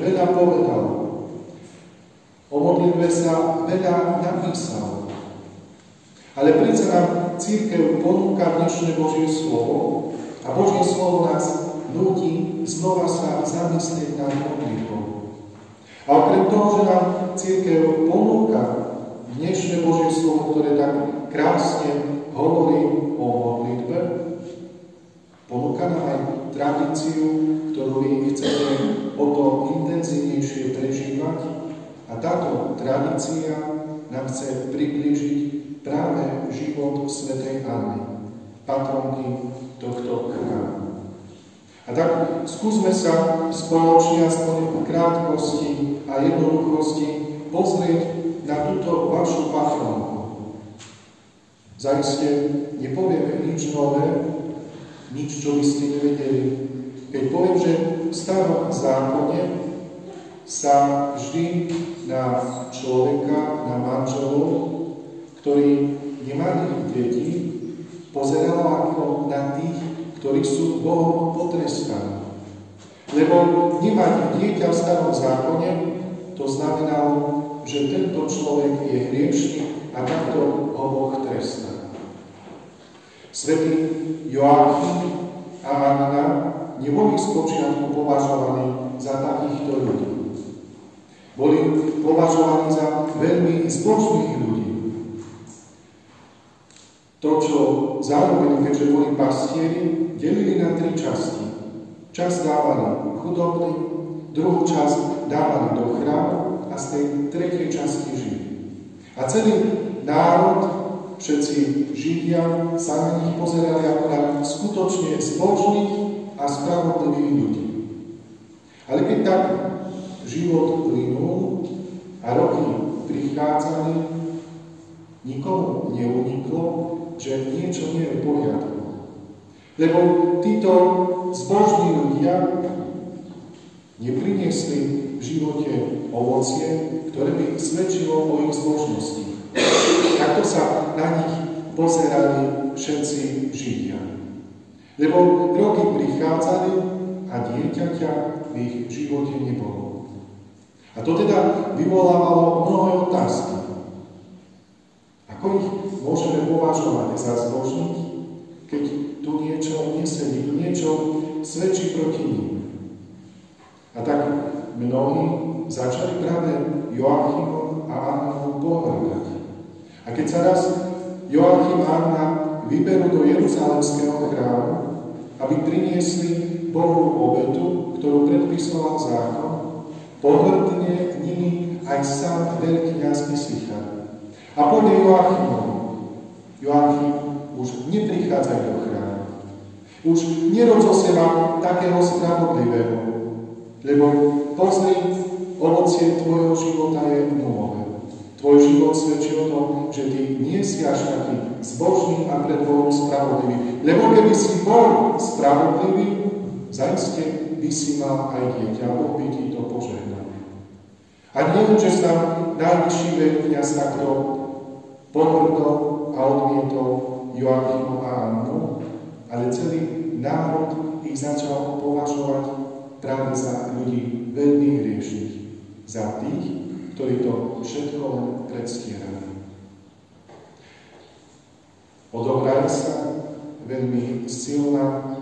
veľa povedalo. O modlitbe sa veľa napísalo. Ale predsa nám církev ponúka dnešné Božie slovo a Božie slovo nás nutí znova sa zamyslieť nad modlitbou. A okrem toho, že nám církev ponúka dnešné Božie slovo, ktoré tak krásne hovorí o modlitbe, ponúka nám aj tradíciu, ktorú my chceme o to intenzívnejšie prežívať. A táto tradícia nám chce priblížiť práve život svätej Anny, patronky tohto chrámu. A tak skúsme sa spoločne aspoň v krátkosti a jednoduchosti pozrieť na túto vašu patronku. Zajistie nepovieme nič nové, nič, čo by ste nevedeli. Keď poviem, že v starom zákone sa vždy na človeka, na manželov ktorí nemali deti, pozeralo ako na tých, ktorí sú Bohom potrestaní. Lebo nemať dieťa v starom zákone, to znamenalo, že tento človek je hriešný a takto ho Boh trestá. Svetý Joachim a Anna neboli spočiatku považovaní za takýchto ľudí. Boli považovaní za veľmi zbožných ľudí, to, čo zároveň, keďže boli pastieri, delili na tri časti. Čas dávali chudobný, druhú časť dávali do chrámu a z tej tretej časti žili. A celý národ, všetci Židia, sa na nich pozerali ako na skutočne zbožných a spravodlivých ľudí. Ale keď tak život plynul a roky prichádzali, nikomu neuniklo, že niečo nie je v poriadku. Lebo títo zbožní ľudia nepriniesli v živote ovocie, ktoré by svedčilo o ich zbožnosti. Takto sa na nich pozerali všetci Židia. Lebo roky prichádzali a dieťaťa v ich živote nebolo. A to teda vyvolávalo mnohé otázky. Ako ich môžeme považovať za zbožných, keď tu niečo nesedí, tu niečo svedčí proti ním. A tak mnohí začali práve Joachimom a Annou pohľadať. A keď sa raz Joachim a Anna vyberú do Jeruzalemského chrámu, aby priniesli Bohu obetu, ktorú predpisoval zákon, pohrdne nimi aj sám veľkňaz Isichar. A podľa Joachimom Joachim, už neprichádza do chrámu. Už nerod zo seba takého spravodlivého, lebo pozri, ovocie tvojho života je nulové. Tvoj život svedčí o tom, že ty nie si až taký zbožný a pred Bohom spravodlivý. Lebo keby si bol spravodlivý, zaiste by si mal aj dieťa, Boh by ti to požehnal. A nie, že sa najvyšší veľkňaz takto pohrdol a odmietol Joachimu a Annu, ale celý národ ich začal považovať práve za ľudí veľmi hriešných, za tých, ktorí to všetko len predstierali. Odohrali sa veľmi silná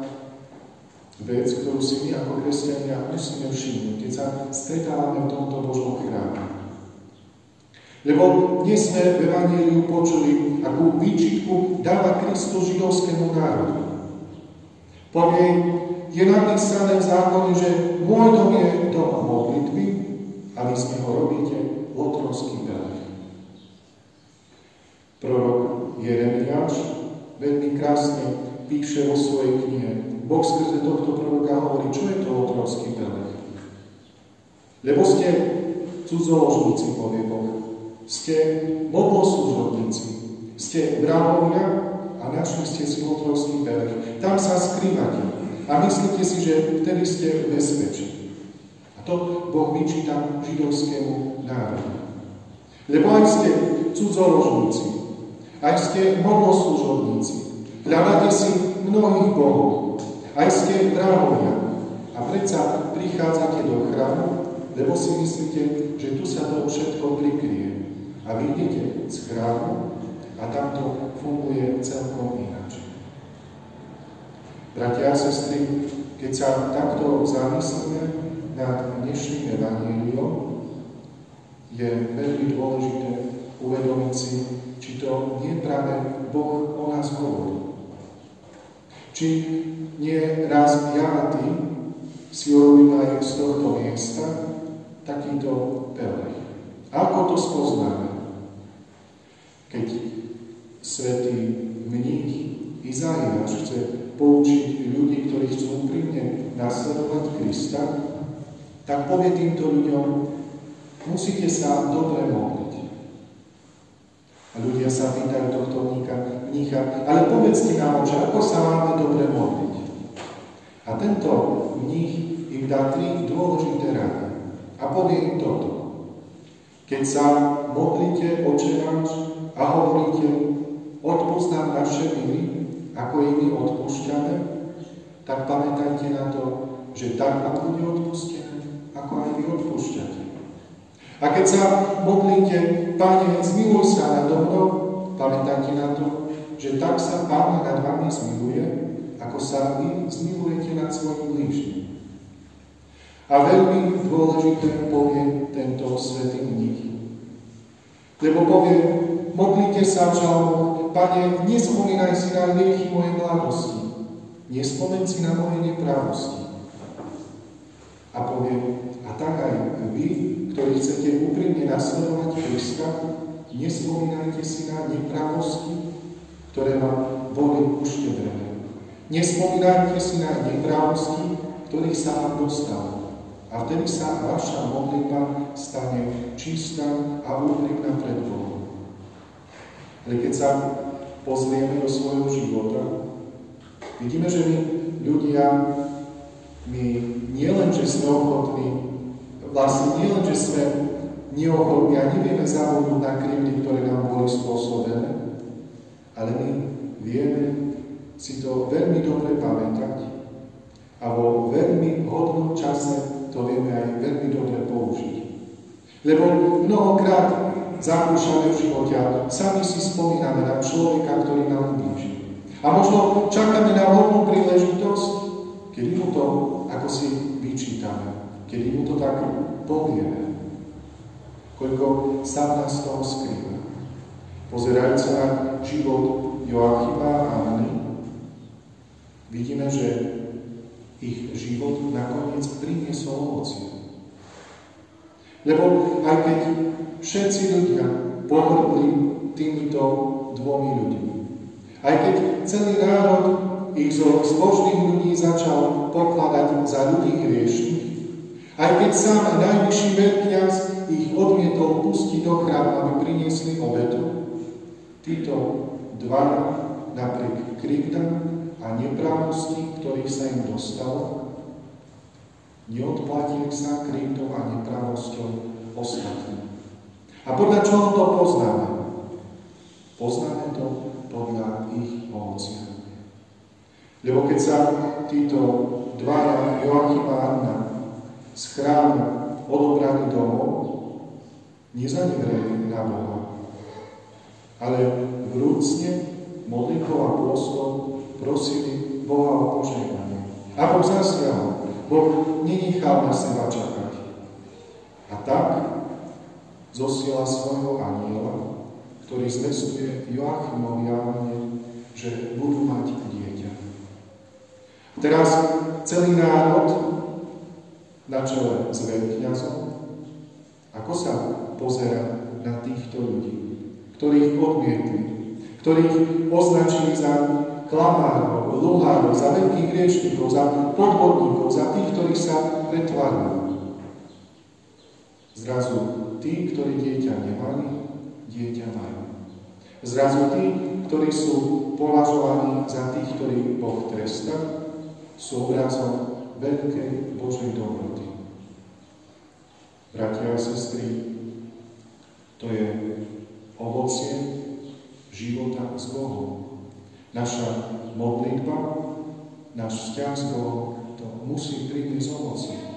vec, ktorú si my ako kresťania musíme všimnúť, keď sa stretávame v tomto Božom chráme. Lebo dnes sme v Evangeliu počuli, akú výčitku dáva Kristus židovskému národu. Povie, je napísané v zákone, že môj dom je dom modlitby a vy z neho robíte otrovský belek. Prorok Jeremiáš veľmi krásne píše vo svojej knihe. Boh skrze tohto proroka hovorí, čo je to otrovský belek. Lebo ste cudzoložníci, povie Boh. Ste bohoslúžobníci, ste vrahovia a našli ste si tam sa skrývate. A myslíte si, že vtedy ste v bezpečí. A to Boh vyčíta židovskému národu. Lebo aj ste cudzoložníci, aj ste modloslužobníci, hľadáte si mnohých bohov, aj ste vrahovia a predsa prichádzate do chrámu, lebo si myslíte, že tu sa to všetko prikrie. A vy idete z chrámu a tam to funguje celkom ináč. Bratia a sestry, keď sa takto zamyslíme nad dnešným evaníliom, je veľmi dôležité uvedomiť si, či to nie práve Boh o nás hovorí. Či nie raz ja a ty si urobím aj z tohto miesta takýto pelech. Ako to spoznáme? Keď svätý mních Izaiáš chce poučiť ľudí, ktorí chcú úprimne nasledovať Krista, tak povie týmto ľuďom, musíte sa dobre modliť. A ľudia sa pýtajú tohto mnícha, mnícha ale povedzte nám, že ako sa máme dobre modliť. A tento mních im dá tri dôležité rady. A povie im toto. Keď sa modlíte, oče náš, a hovoríte, odpoznám naše viny, ako my odpúšťame, tak pamätajte na to, že tak ako bude odpustené, ako aj vy odpúšťate. A keď sa modlíte, Pane, zmiluj sa nado mnou, pamätajte na to, že tak sa Pán nad vami zmiluje, ako sa vy zmilujete nad svojim blížnym. A veľmi dôležité povie tento svetý mních. Lebo povie, modlite sa v žalmoch, Pane, nespomínaj si na hriechy mojej mladosti, nespomen si na moje neprávosti. A povie, a tak aj vy, ktorí chcete úprimne nasledovať Krista, nespomínajte si na neprávosti, ktoré vám boli uštedrené. Nespomínajte si na neprávosti, ktorých sa vám dostalo. A vtedy sa vaša modlitba stane čistá a úprimná pred Bohom. Ale keď sa pozrieme do svojho života, vidíme, že my ľudia, my nielen, že sme ochotní, vlastne nielen, že sme neochotní a nevieme zabudnúť na krivdy, ktoré nám boli spôsobené, ale my vieme si to veľmi dobre pamätať a vo veľmi hodnom čase to vieme aj veľmi dobre použiť. Lebo mnohokrát zakúšame v živote a sami si spomíname na človeka, ktorý nám ublíži. A možno čakáme na hodnú príležitosť, kedy mu to ako si vyčítame, kedy mu to tak povieme. Koľko sa nás toho skrýva. Pozerajúc na život Joachima a Anny, vidíme, že ich život nakoniec priniesol ovocie. Lebo aj keď všetci ľudia pohrdli týmito dvomi ľuďmi, aj keď celý národ ich zo zbožných ľudí začal pokladať za ľudí hriešných, aj keď sám najvyšší veľkňaz ich odmietol pustiť do chrámu, aby priniesli obetu, títo dva napriek krivdám a nepravosti, ktorých sa im dostalo, neodplatili sa krivdou a nepravosťou ostatným. A podľa čoho to poznáme? Poznáme to podľa ich ovocia. Lebo keď sa títo dvaja, Joachim a Anna, z chrámu odobrali domov, nezanevreli na Boha, ale vrúcne modlitbou a pôstom prosili Boha o požehnanie. A Boh zasiahol. Boh nenechal na seba čakať. A tak zosiela svojho aniela, ktorý zvestuje Joachimovi a že budú mať dieťa. Teraz celý národ na čele s veľkňazom, ako sa pozera na týchto ľudí, ktorých odmietli, ktorých označili za klamárov, luhárov, za veľkých hriešnikov, za podvodníkov, za tých, ktorí sa pretvárajú. Zrazu tí, ktorí dieťa nemali, dieťa majú. Zrazu tí, ktorí sú považovaní za tých, ktorých Boh tresta, sú obrazom veľkej Božej dobroty. Bratia a sestry, to je ovocie života s Bohom. Naša modlitba, náš vzťah s Bohom, to musí priniesť ovocie.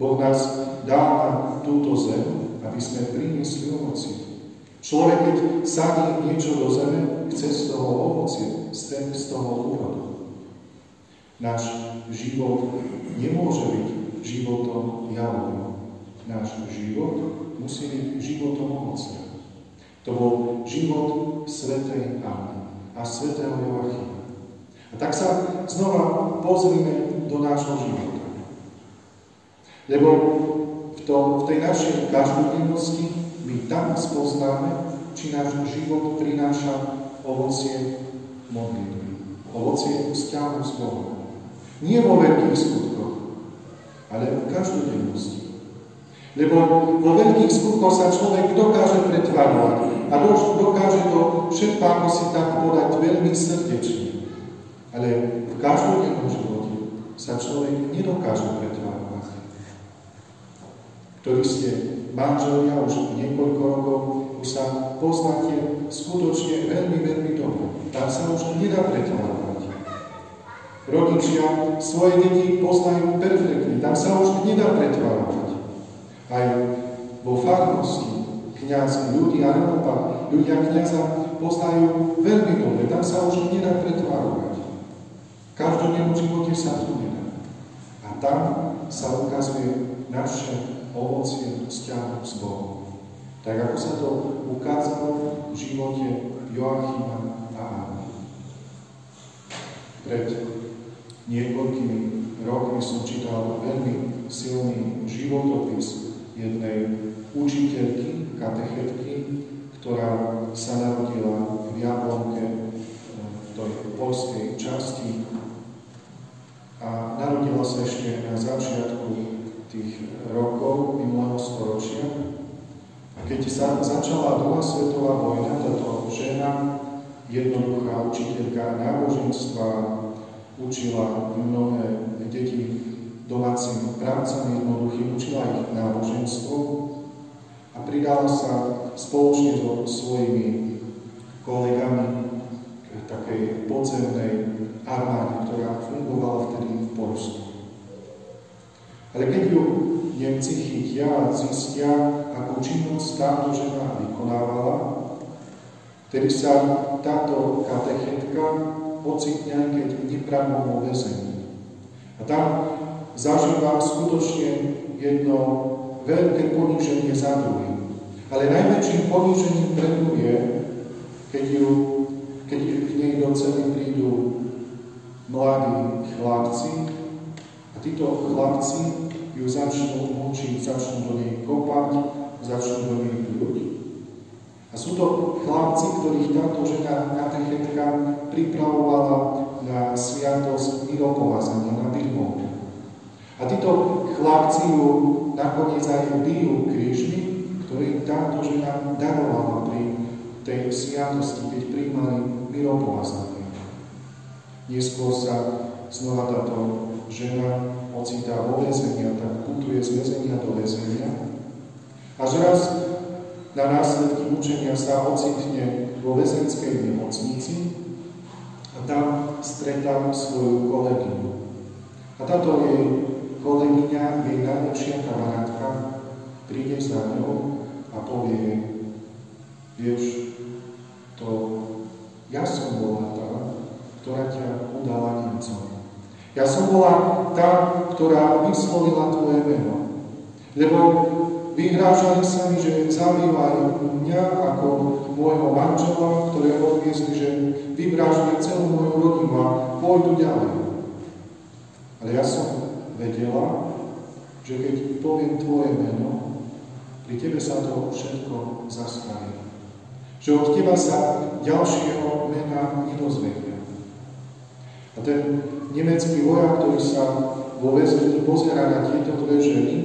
Boh nás dá na túto zem, aby sme priniesli ovocie. Človek, keď sadí niečo do zeme, chce z toho ovocie, z toho úrodu. Náš život nemôže byť životom javovým. Náš život musí byť životom ovocia. To bol život svetej Anny a svetého Joachima. A tak sa znova pozrime do nášho života. Lebo v, tom, v tej našej každodennosti my tam spoznáme, či náš život prináša ovocie modlitby, ovocie vzťahu s Bohom. Nie vo veľkých skutkoch, ale v každodennosti. Lebo vo veľkých skutkoch sa človek dokáže pretvarovať a dokáže to všetko, ako si tak podať, veľmi srdečne. Ale v každodennom živote sa človek nedokáže pretvárať ktorí ste manželia už niekoľko rokov, už sa poznáte skutočne veľmi, veľmi dobre. Tam sa už nedá pretvárať. Rodičia svoje deti poznajú perfektne, tam sa už nedá pretvárať. Aj vo farnosti kniaz ľudí a naopak, ľudia kniaza poznajú veľmi dobre, tam sa už nedá pretvárať. V každodennom živote sa to nedá. A tam sa ukazuje naše ovocie vzťahu s Bohom. Tak ako sa to ukázalo v živote Joachima a Anny. Pred niekoľkými rokmi som čítal veľmi silný životopis jednej učiteľky, katechetky, ktorá sa narodila v Jablonke, v tej polskej časti a narodila sa ešte na začiatku tých rokov minulého storočia. A keď sa začala druhá svetová vojna, táto žena, jednoduchá učiteľka náboženstva, učila mnohé deti domácim prácam jednoduchým, učila ich náboženstvo a pridala sa spoločne so svojimi kolegami k takej podzemnej armáde, ktorá fungovala vtedy v Polsku. Ale keď ju Nemci chytia a zistia, akú činnosť táto žena vykonávala, vtedy sa táto katechetka ocitne keď nepravo vo väzení. A tam zažíva skutočne jedno veľké poníženie za druhým. Ale najväčším ponížením pre je, keď, ju, keď k nej do cely prídu mladí chlapci, títo chlapci ju začnú mučiť, začnú do nej kopať, začnú do nej ľuď. A sú to chlapci, ktorých táto žena katechetka pripravovala na sviatosť miropomazania, na birmovku. A títo chlapci ju nakoniec aj bijú krížmi, ktorý táto žena darovala pri tej sviatosti, keď príjmali miropomazanie. Neskôr sa znova táto žena ocitá vo väzenia, tak putuje z väzenia do väzenia. Až raz na následky mučenia sa ocitne vo väzenskej nemocnici a tam stretá svoju kolegyňu. A táto jej kolegyňa, jej najlepšia kamarátka, príde za ňou a povie vieš, to ja som bola tá, ktorá ťa udala Nemcom. Ja som bola tá, ktorá vyslovila Tvoje meno. Lebo vyhrážali sa mi, že zabývajú mňa ako môjho manžela, ktoré odviezli, že vyvrážili celú moju rodinu a pôjdu ďalej. Ale ja som vedela, že keď poviem Tvoje meno, pri Tebe sa to všetko zastaví. Že od Teba sa ďalšieho mena nedozvedia. A ten nemecký vojak, ktorý sa vo väzení pozera na tieto dve ženy,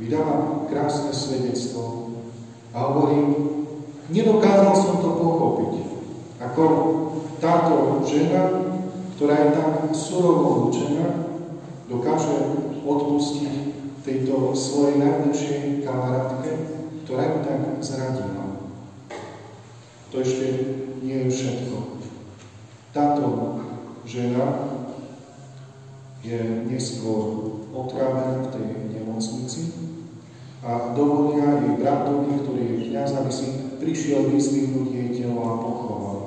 vydáva krásne svedectvo a hovorí, nedokázal som to pochopiť. Ako táto žena, ktorá je tak surovo učená, dokáže odpustiť tejto svojej najlepšej kamarátke, ktorá ju tak zradila. To ešte nie je všetko. Táto žena je neskôr otrávená v tej nemocnici a dovolia jej bratovi, ktorý je kniaz, aby si prišiel vyzvihnúť jej telo a pochoval.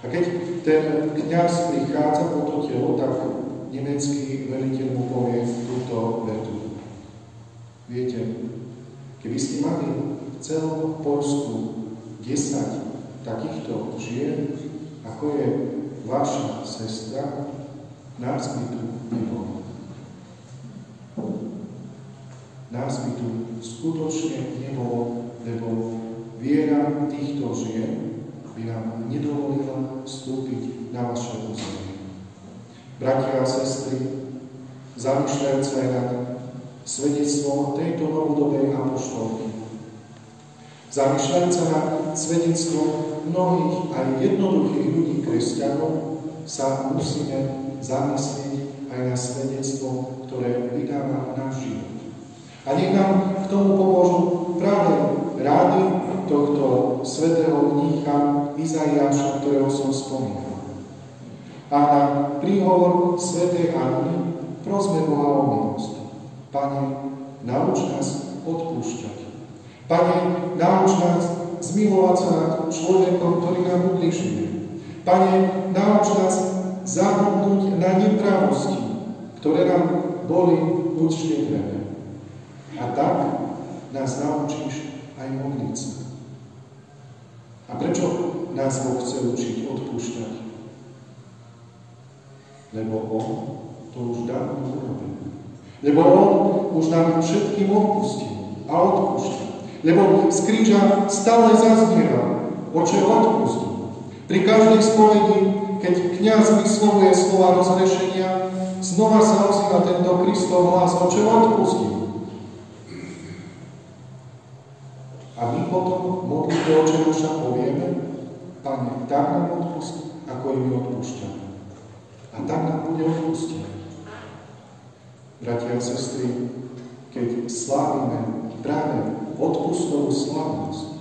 A keď ten kniaz prichádza po to telo, tak nemecký veliteľ mu povie túto vetu. Viete, keby ste mali v celom Polsku 10 takýchto žien, ako je vaša sestra, nás by tu nebolo. Nás by tu skutočne nebolo, lebo viera týchto žien by nám nedovolila vstúpiť na vaše územie bratia a sestry, zamýšľajúc aj nad svedectvom tejto novodobej apoštolky. Zamýšľajúc sa nad svedectvom mnohých aj jednoduchých ľudí kresťanov, sa musíme zamyslieť aj na svedectvo, ktoré vydáva náš život. A nech nám k tomu pomôžu práve rády tohto svetého mnícha Izaiáša, ktorého som spomínal. A na príhovor Sv. Anny prosme Boha o milosť. Pane, nauč nás odpúšťať. Pane, nauč nás zmilovať sa nad človekom, ktorý nám ubližuje. Pane, nauč nás zabudnúť na nepravosti, ktoré nám boli treba. A tak nás naučíš aj modliť sa. A prečo nás Boh chce učiť odpúšťať? Lebo On to už dávno urobil. Lebo On už nám všetkým odpustil a odpúšťa. Lebo z kríža stále zazniera, oče odpustí. Pri každej spovedi, keď kniaz vyslovuje slova rozrešenia, znova sa ozýva tento Kristov hlas, oče odpustí. A my potom modlitbe oče povieme, Pane, tak nám odpust, ako im odpúšťame. A tak nám bude odpustené. Bratia a sestry, keď slávime práve odpustovú slavnosť,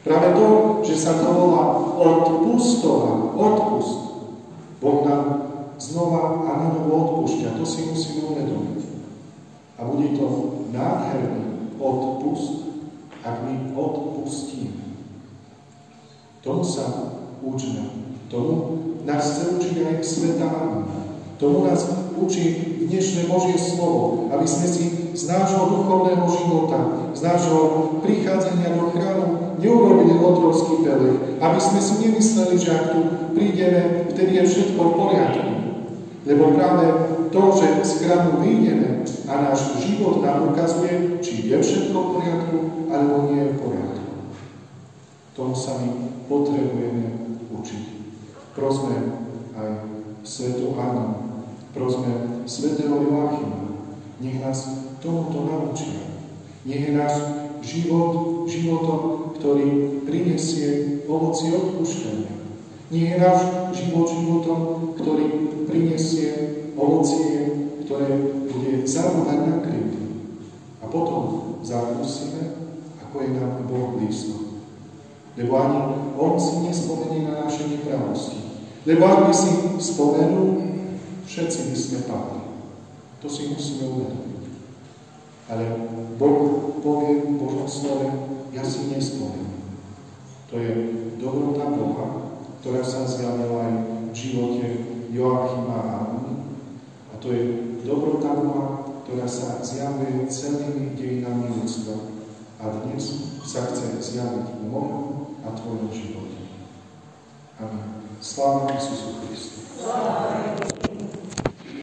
práve to, že sa to volá odpustová, odpust, Boh nám znova a novo odpúšťa. To si musíme uvedomiť. A bude to nádherný odpust, ak my odpustíme. Tomu sa učíme. Tomu nás chce učiť aj Sveta Tomu nás učí dnešné Božie slovo, aby sme si z nášho duchovného života, z nášho prichádzania do chrámu neurobili otrovský pelech, aby sme si nemysleli, že ak tu prídeme, vtedy je všetko v poriadku. Lebo práve to, že z chrámu vyjdeme a náš život nám ukazuje, či je všetko v poriadku, alebo nie je v poriadku. Tomu sa my potrebujeme učiť. Prosme aj Svetu Annu, prosme Svetého Joachima, nech nás tomuto naučia. Nech je náš život životom, ktorý prinesie ovoci odpúšťania. Nech je náš život životom, ktorý prinesie ovocie, ktoré bude zabúdať na kryty. A potom zakúsime, ako je nám Boh blízko. Lebo ani On si nespomenie na naše nepravosti. Lebo ak by si spomenul, všetci by sme padli. To si musíme uvedomiť. Ale Boh povie v Božom slove, ja si nespomenul. To je dobrota Boha, ktorá sa zjavila aj v živote Joachima a Anny. A to je dobrota Boha, ktorá sa zjavuje celými dejinami ľudstva. A dnes sa chce zjaviť v mojom a tvojom živote. Amen. Sláva Isusu Christu.